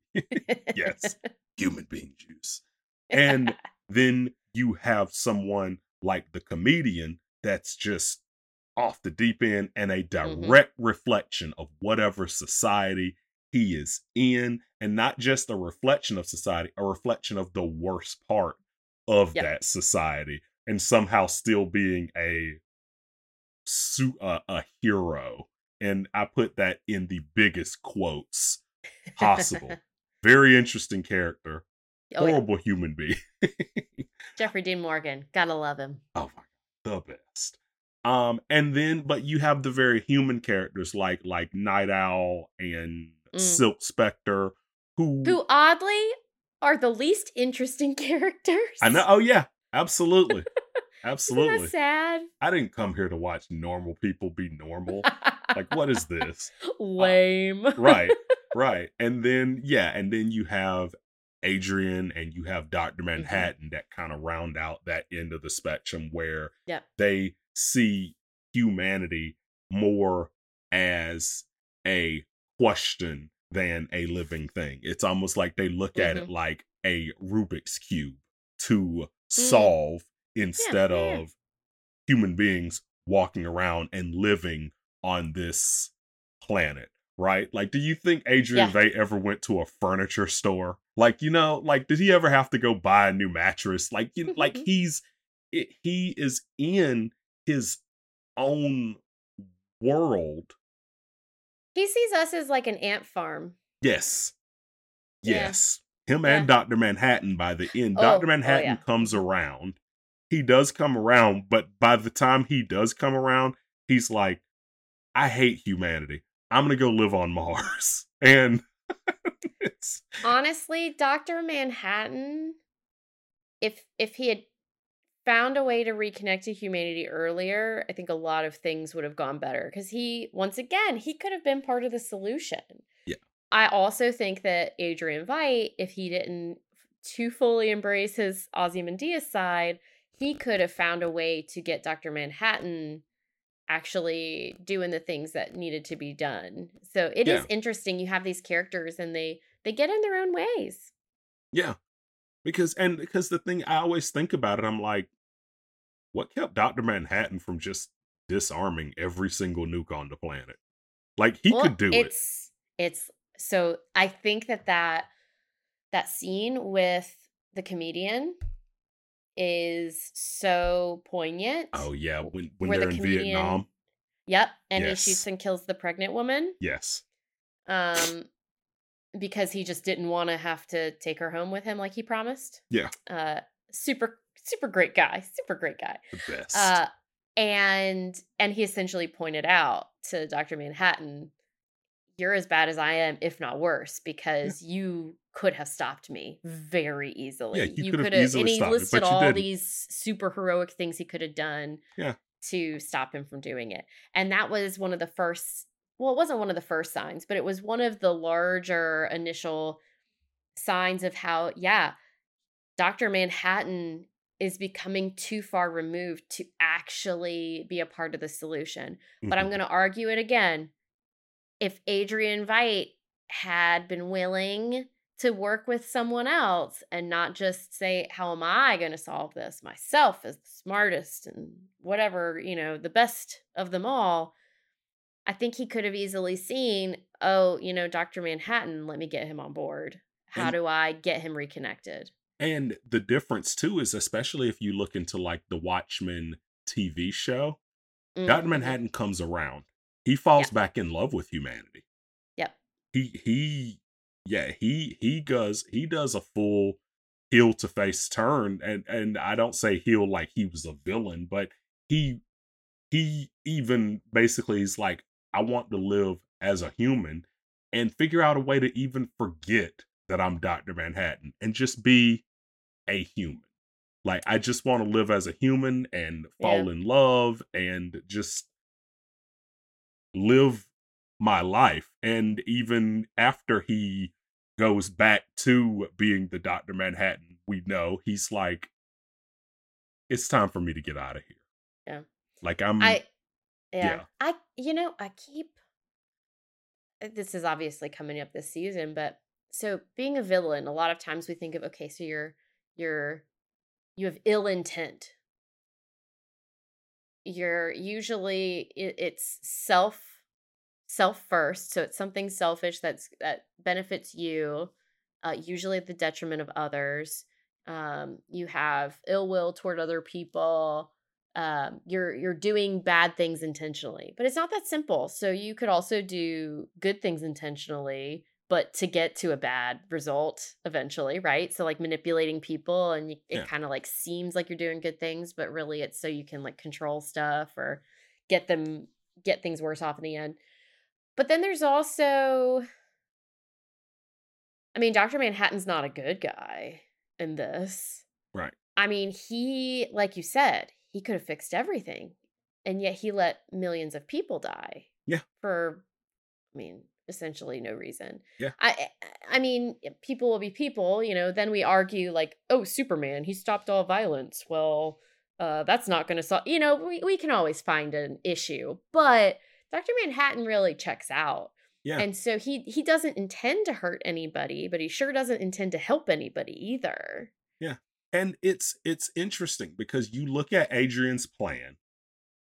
yes, (laughs) human being juice. And then you have someone like the comedian that's just off the deep end and a Mhm. direct reflection of whatever society he is in and not just a reflection of society a reflection of the worst part of Yep. that society and somehow still being a su- uh, a hero and i put that in the biggest quotes (laughs) possible very interesting character Oh, yeah. horrible human being (laughs) Jeffrey Dean Morgan. Gotta love him. oh my god the best um and then but you have the very human characters like like Nite Owl and Mm. silk spectre who, Who oddly are the least interesting (laughs) characters. i know oh yeah absolutely (laughs) Isn't absolutely that sad? i didn't come here to watch normal people be normal like what is this Lame. right right and then yeah and then you have adrian and you have dr Mm-hmm. manhattan that kind of round out that end of the spectrum where they see humanity more as a question than a living thing it's almost like they look at it Mhm. like a rubik's cube to solve instead Mm. yeah, yeah. of human beings walking around and living on this planet, right? Like, do you think Adrian Yeah. Ever went to a furniture store? Like, you know, like, did he ever have to go buy a new mattress? Like, you like mm-hmm. he's it, he is in his own world. He sees us as like an ant farm. Yes, Yeah. yes. Him and Doctor Manhattan. By the end, Oh, Doctor oh, Manhattan yeah. comes around. He does come around, but by the time he does come around, he's like, "I hate humanity. I'm gonna go live on Mars." (laughs) And (laughs) Honestly, Dr. Manhattan, if if he had found a way to reconnect to humanity earlier, I think a lot of things would have gone better. Because he, once again, he could have been part of the solution. Yeah. I also think that Adrian Veidt, if he didn't too fully embrace his Ozymandias side, he could have found a way to get Dr. Manhattan actually doing the things that needed to be done. So it is Yeah. interesting. You have these characters and they they get in their own ways. yeah, because and because the thing I always think about it, I'm like, what kept Doctor Manhattan from just disarming every single nuke on the planet? Like he Well, could do it. it's it's so I think that that that scene with the comedian is so poignant. Oh yeah, when when they're in comedian- Vietnam. Yep, and Yes. he shoots and kills the pregnant woman. Yes. Um because he just didn't want to have to take her home with him like he promised. Yeah. Uh super super great guy. Super great guy. The best. Uh and and he essentially pointed out to Dr. Manhattan, you're as bad as I am, if not worse, because you could have stopped me very easily. Yeah, you could have and he listed you all didn't. these super heroic things he could have done Yeah. to stop him from doing it. And that was one of the first well, it wasn't one of the first signs, but it was one of the larger initial signs of how, yeah, Dr. Manhattan is becoming too far removed to actually be a part of the solution. But I'm Mhm. going to argue it again. If Adrian Veidt had been willing to work with someone else and not just say, How am I going to solve this myself as the smartest and whatever, you know, the best of them all? I think he could have easily seen, oh, you know, Dr. Manhattan, let me get him on board. How And- do I get him reconnected? And the difference too is especially if you look into like the Watchmen TV show, Dr. Mhm. Manhattan comes around. He falls back in love with humanity. Yep. He he yeah, he he does he does a full heel to face turn and and I don't say heel like he was a villain, but he he even basically is like I want to live as a human and figure out a way to even forget that I'm Dr. Manhattan and just be a human. Like I just want to live as a human and fall in love and just live my life. And even after he goes back to being the Dr. Manhattan, we know he's like, it's time for me to get out of here. Yeah. Like I'm I yeah. yeah. I you know, I keep uh, this is obviously coming up this season, but so being a villain, a lot of times we think of okay, so you're you're you have ill intent. You're usually it, it's self self first so it's something selfish that's that benefits you uh, usually at the detriment of others. Um, you have ill will toward other people. Um, you're you're doing bad things intentionally but it's not that simple. So you could also do good things intentionally but to get to a bad result eventually right so like manipulating people and you, it Yeah. kind of like seems like you're doing good things but really it's so you can like control stuff or get them get things worse off in the end but then there's also i mean dr manhattan's not a good guy in this Right. I mean, he, like you said, he could have fixed everything. And yet he let millions of people die. Yeah. For, I mean, essentially no reason. Yeah. I, I mean, people will be people, you know, then we argue like, oh, Superman, he stopped all violence. Well, uh, that's not going to solve, you know, we, we can always find an issue. But Dr. Manhattan really checks out. Yeah. And so he he doesn't intend to hurt anybody, but he sure doesn't intend to help anybody either. Yeah. And it's it's interesting because you look at Adrian's plan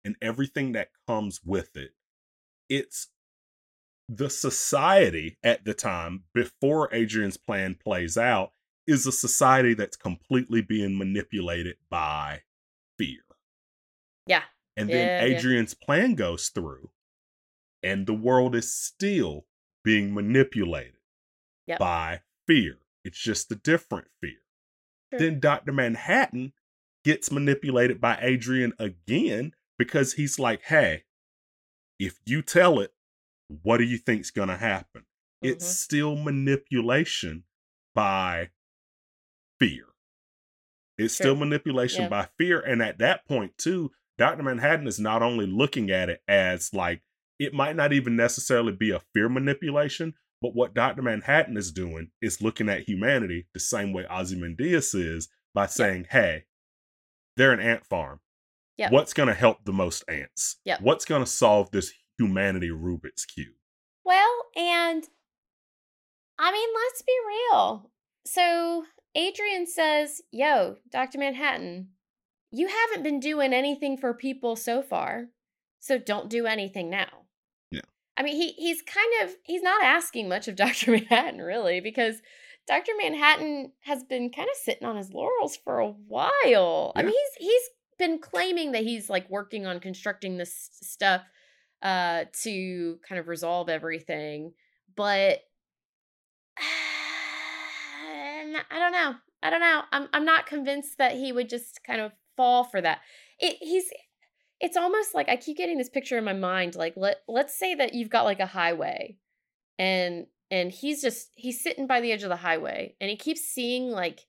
and everything that comes with it. It's the society at the time before Adrian's plan plays out is a society that's completely being manipulated by fear. Yeah. And Yeah, then yeah. Adrian's plan goes through and the world is still being manipulated Yep. by fear. It's just a different fear. Sure. Then Dr. Manhattan gets manipulated by Adrian again because he's like, hey, if you tell it, what do you think's going to happen? It's Mhm. still manipulation by fear. It's still manipulation Yeah. by fear. And at that point, too, Dr. Manhattan is not only looking at it as like, it might not even necessarily be a fear manipulation, but what Dr. Manhattan is doing is looking at humanity the same way Ozymandias is by saying, hey, they're an ant farm. Yep. What's going to help the most ants? Yep. What's going to solve this humanity Rubik's Cube? Well, and I mean, let's be real. So Adrian says, Yo, Dr. Manhattan, you haven't been doing anything for people so far. So don't do anything now. Yeah. I mean, he he's kind of he's not asking much of (laughs) Dr. Manhattan, really, because Dr. Manhattan has been kind of sitting on his laurels for a while. I mean, he's he's been claiming that he's like working on constructing this stuff uh to kind of resolve everything but (sighs) i don't know i don't know i'm i'm not convinced that he would just kind of fall for that. It he's it's almost like i keep getting this picture in my mind like let let's say that you've got like a highway and and he's just he's sitting by the edge of the highway and he keeps seeing like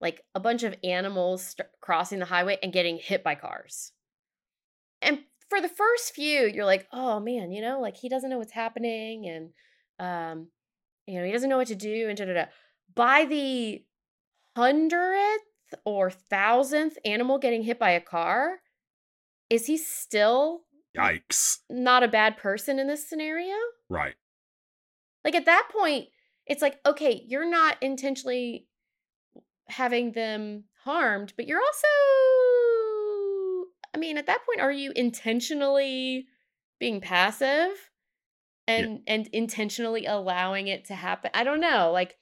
like a bunch of animals st- crossing the highway and getting hit by cars. And for the first few you're like oh man you know like he doesn't know what's happening and um you know he doesn't know what to do and da, da, da. by the hundredth or thousandth animal getting hit by a car is he still Yikes. not a bad person in this scenario Right. like at that point it's like okay you're not intentionally having them harmed but you're also i mean at that point are you intentionally being passive and and intentionally allowing it to happen i don't know like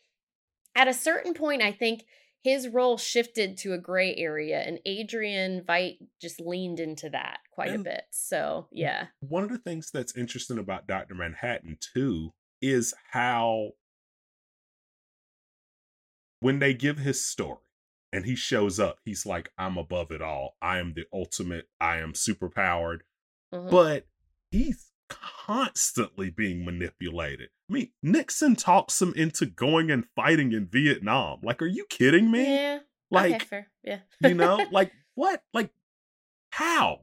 at a certain point i think his role shifted to a gray area and adrian veidt just leaned into that quite a bit so yeah One of the things that's interesting about Dr. Manhattan, too, is how when they give his story and he shows up, he's like, I'm above it all. I am the ultimate. I am superpowered. Mhm. But he's constantly being manipulated. I mean, Nixon talks him into going and fighting in Vietnam. Like, are you kidding me? yeah Like, okay, fair yeah you know (laughs) like what like how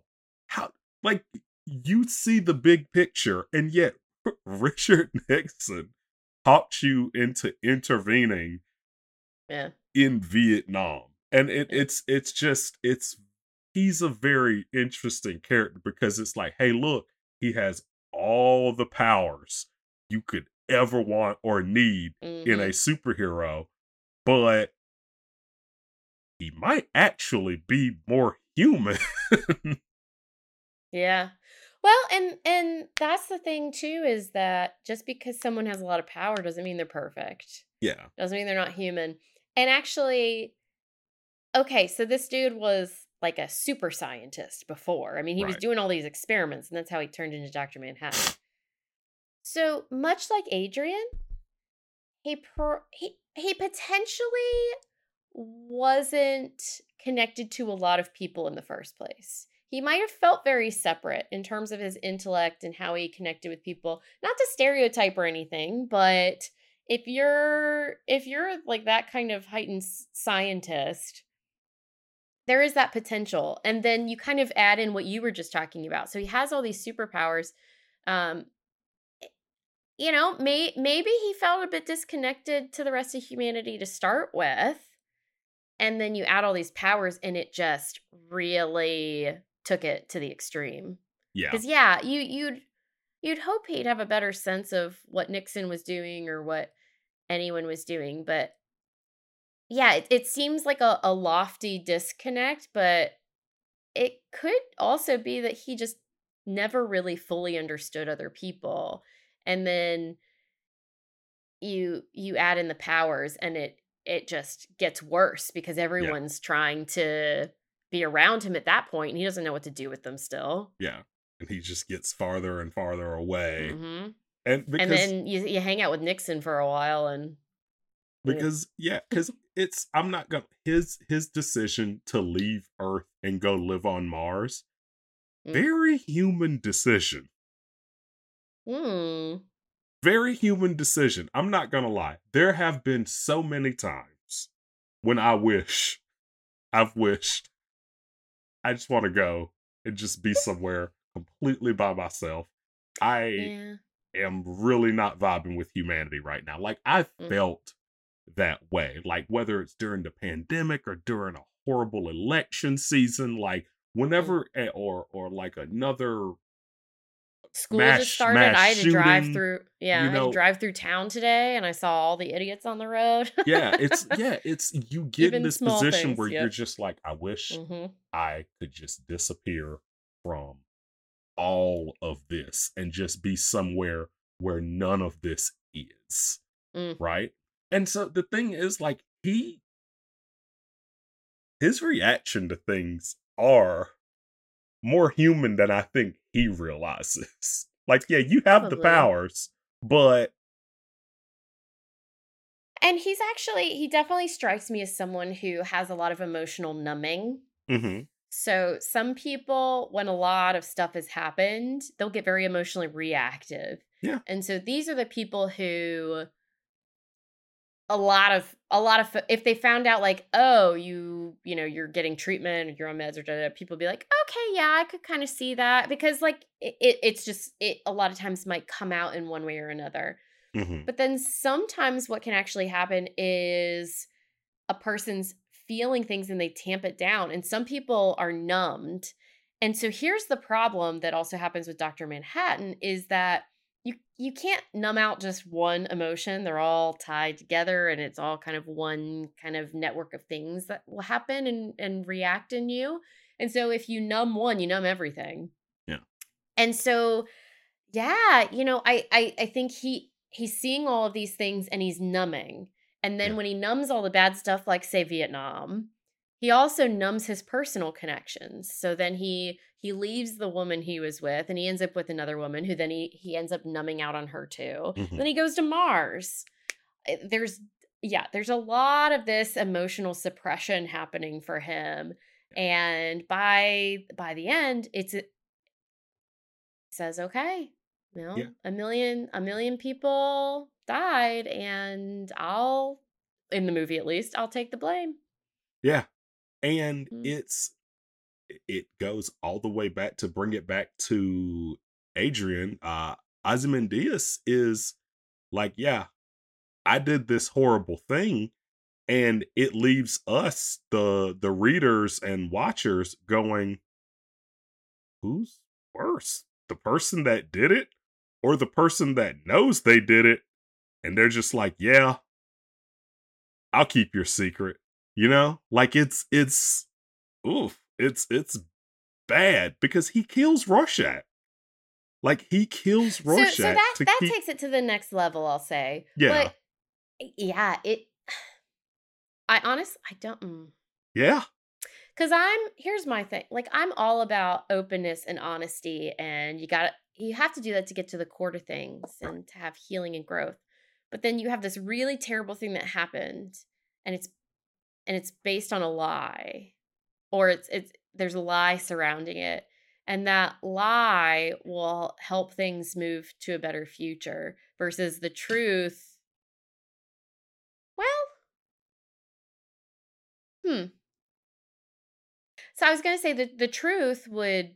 how like you see the big picture and yet (laughs) richard nixon talked you into intervening yeah in vietnam and it, it's it's just it's he's a very interesting character because it's like hey look he has all the powers you could ever want or need in a Mhm. superhero, but he might actually be more human. (laughs) Yeah. Well, and and that's the thing too is that just because someone has a lot of power doesn't mean they're perfect. Yeah. Doesn't mean they're not human. And actually okay, so this dude was like a super scientist before. I mean, he was doing all these experiments and that's how he turned into Dr. Manhattan. So, much like Adrian, he per- he he potentially wasn't connected to a lot of people in the first place. He might have felt very separate in terms of his intellect and how he connected with people. Not to stereotype or anything, but if you're if you're like that kind of heightened scientist, there is that potential. And then you kind of add in what you were just talking about. So he has all these superpowers. Um you know, may maybe he felt a bit disconnected to the rest of humanity to start with. And then you add all these powers and it just really took it to the extreme. Yeah. Cuz yeah, you you'd you'd hope he'd have a better sense of what Nixon was doing or what anyone was doing, but yeah, it, it seems like a, a lofty disconnect, but it could also be that he just never really fully understood other people and then you you add in the powers and it it just gets worse because everyone's trying to be around him at that point and he doesn't know what to do with them still Yeah. And he just gets farther and farther away. hmm And because and then you, you hang out with nixon for a while and because yeah, because it's I'm not gonna his his decision to leave Earth and go live on Mars, Mm. very human decision. hmm Very human decision. I'm not gonna lie. There have been so many times when I wish, I've wished, I just want to go and just be somewhere completely by myself. I yeah am really not vibing with humanity right now. Like I Mm. felt that way. Like whether it's during the pandemic or during a horrible election season, like whenever eh, or or like another school mass- just started i had to drive through yeah you i had to drive through town today and i saw all the idiots on the road yeah, it's (laughs) yeah, it's you (laughs) get Even in this position things, where you're just like, I wish hmm I could just disappear from all of this and just be somewhere where none of this is. Mm. Right? And so the thing is like he his reaction to things are more human than I think he realizes. (laughs) Like, yeah, you have the powers, but and he's actually he definitely strikes me as someone who has a lot of emotional numbing mhm, So some people, when a lot of stuff has happened, they'll get very emotionally reactive. Yeah. And so these are the people who a lot of a lot of if they found out like oh you you know you're getting treatment or you're on meds or da, da, people be like okay yeah i could kind of see that because like it, it it's just it a lot of times might come out in one way or another mhm, but then sometimes what can actually happen is a person's feeling things and they tamp it down. And some people are numbed. And so here's the problem that also happens with Dr. Manhattan is that you you can't numb out just one emotion. They're all tied together and it's all kind of one kind of network of things that will happen and, and react in you. And so if you numb one, you numb everything. Yeah. And so yeah, you know, I I I think he he's seeing all of these things and he's numbing. And then Yeah. when he numbs all the bad stuff, like say Vietnam, he also numbs his personal connections. So then he he leaves the woman he was with and he ends up with another woman who then he he ends up numbing out on her too. mhm. Then he goes to Mars. There's yeah, there's a lot of this emotional suppression happening for him. And by by the end, it's he says, okay, you know, Yeah. a million a million people died and I'll in the movie at least, I'll take the blame. Yeah. And Mm. it's it goes all the way back to bring it back to Adrian. Uh Ozymandias is like, yeah, I did this horrible thing. And it leaves us, the the readers and watchers, going, Who's worse? The person that did it or the person that knows they did it? And they're just like, Yeah, I'll keep your secret. You know? Like it's it's oof. It's it's bad because he kills Rorschach. Like he kills Rorschach. So, so that that keep... takes it to the next level, I'll say. Yeah. But yeah, it. (sighs) I honestly, I don't. Mm. Yeah. Cause I'm here's my thing. Like I'm all about openness and honesty, and you gotta you have to do that to get to the core of things and to have healing and growth. But then you have this really terrible thing that happened, and it's and it's based on a lie, or it's it's there's a lie surrounding it, and that lie will help things move to a better future versus the truth. Well, hmm. So I was going to say that the truth would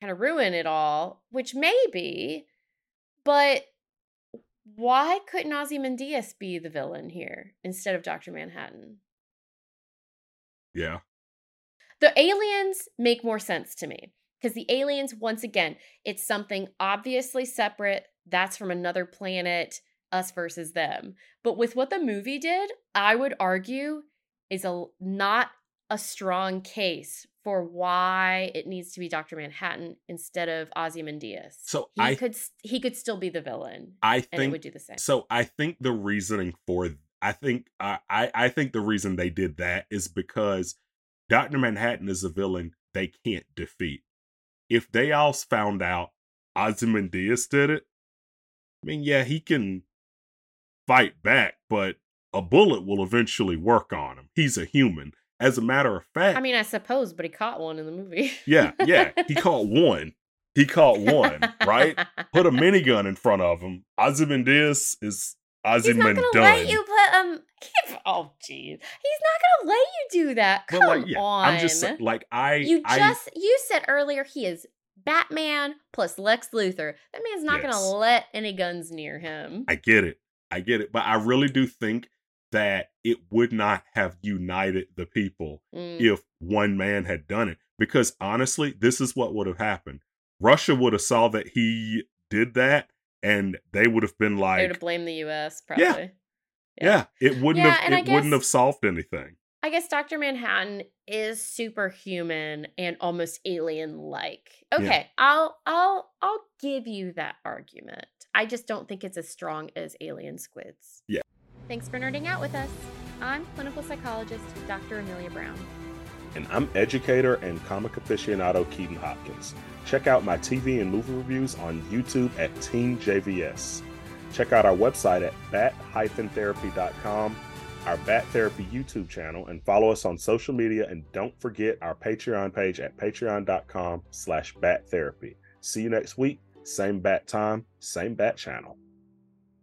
kind of ruin it all, which maybe, but why couldn't Ozymandias be the villain here instead of Dr. Manhattan? Yeah. The aliens make more sense to me because the aliens, once again, it's something obviously separate. That's from another planet, us versus them. But with what the movie did, I would argue is a not a strong case for why it needs to be Dr. Manhattan instead of Ozymandias. So he I could he could still be the villain. I think would do the same. So I think the reasoning for I think uh, I I think the reason they did that is because Dr. Manhattan is a villain they can't defeat. If they all found out Ozymandias did it, I mean, yeah, he can fight back, but a bullet will eventually work on him. He's a human. As a matter of fact, I mean, I suppose, but he caught one in the movie. yeah, yeah, (laughs) he caught one. He caught one, right? Put a minigun in front of him. Ozymandias is Ozymandias. He's not gonna let you put um. (laughs) Oh, jeez, he's not gonna let you do that. Come like, yeah, on. I'm just like I. You I, just you said earlier he is Batman plus Lex Luthor. That man's not Yes. gonna let any guns near him. I get it. I get it. But I really do think that it would not have united the people Mm. if one man had done it. Because honestly, this is what would have happened. Russia would have saw that he did that and they would have been They like, would blame the U.S. Yeah. Probably. yeah, it wouldn't Yeah, have it I wouldn't have solved anything. I guess Dr. Manhattan is superhuman and almost alien like. Okay, I'll I'll I'll give you that argument. I just don't think it's as strong as alien squids. Yeah. Thanks for nerding out with us. I'm clinical psychologist Dr. Amelia Brown. And I'm educator and comic aficionado Keaton Hopkins. Check out my TV and movie reviews on YouTube at Team JVS. Check out our website at bat-therapy.com, our Bat Therapy YouTube channel, and follow us on social media. And don't forget our Patreon page at patreon.com slash bat therapy. See you next week. Same bat time, same bat channel.